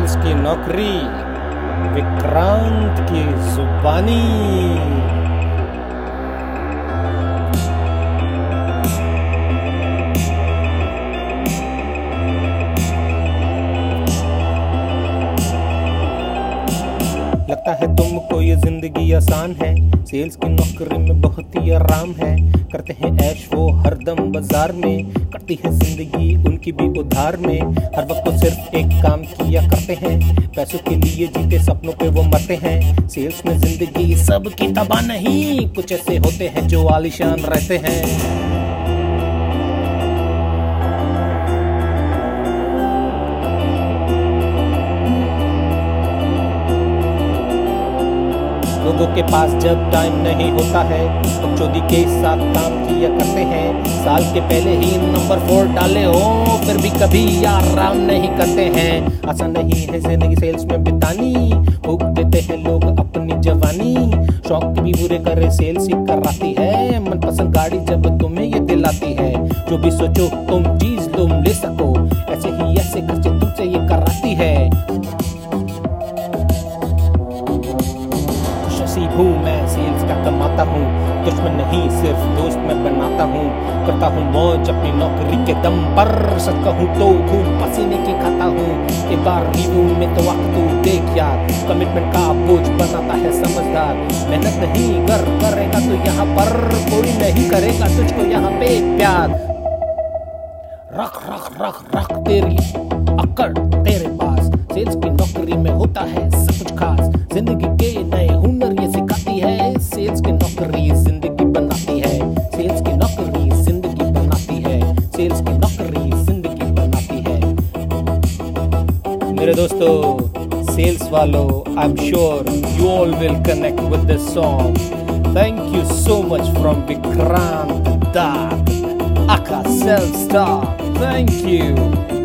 Sales की नौकरी विक्रांत की जुबानी। लगता है तुमको ये ज़िंदगी आसान है। सेल्स की नौकरी में बहुत ही आराम है। करते हैं ऐश वो हरदम बाज़ार में। करती है ज़िंदगी उनकी भी उधार में। हर वक्त तो सिर्फ़ एक काम किया करते हैं। पैसों के लिए जीते सपनों पे वो मरते हैं। सेल्स में ज़िंदगी सबकी तबाह नहीं। कुछ ऐसे होते हैं जो आलिशान रहते हैं। लोगों के पास जब टाइम नहीं होता है तो चौधरी के साथ काम किया करते हैं। साल के पहले ही नंबर फोर डाले हो, फिर भी कभी आराम नहीं करते हैं। आसान नहीं है ज़िंदगी सेल्स में बितानी, भूख देते हैं लोग अपनी जवानी। शौक भी पूरे करे सेल्स ही कराती है, मनपसंद गाड़ी जब तुम्हें ये दिलाती है। जो भी सोचो, तुम चीज़ तुम ले सको कमाता हूँ दुश्मन नहीं सिर्फ़ दोस्त मैं बनाता हूँ। करता हूँ मौज अपनी नौकरी के दम पर। सच कहूँ तो खून पसीने की खाता हूँ। एक बार रिव्यू में तो वक्त तू देख यार। कमिटमेंट का बोझ बनाता है समझदार। मेहनत नहीं कर, करेगा तो यहाँ पर। कोई नहीं करेगा तुझको यहाँ पे प्यार। रख रख रख रख तेरी अकड़ तेरे पास। सेल्स की नौकरी में होता है सब कुछ खास। ज़िंदगी के सेल्स की नौकरी ज़िंदगी बनाती है। मेरे दोस्तों सेल्स वालों I am sure you all will connect with this song thank you so much from Vikrant Daag Aka Self star thank you.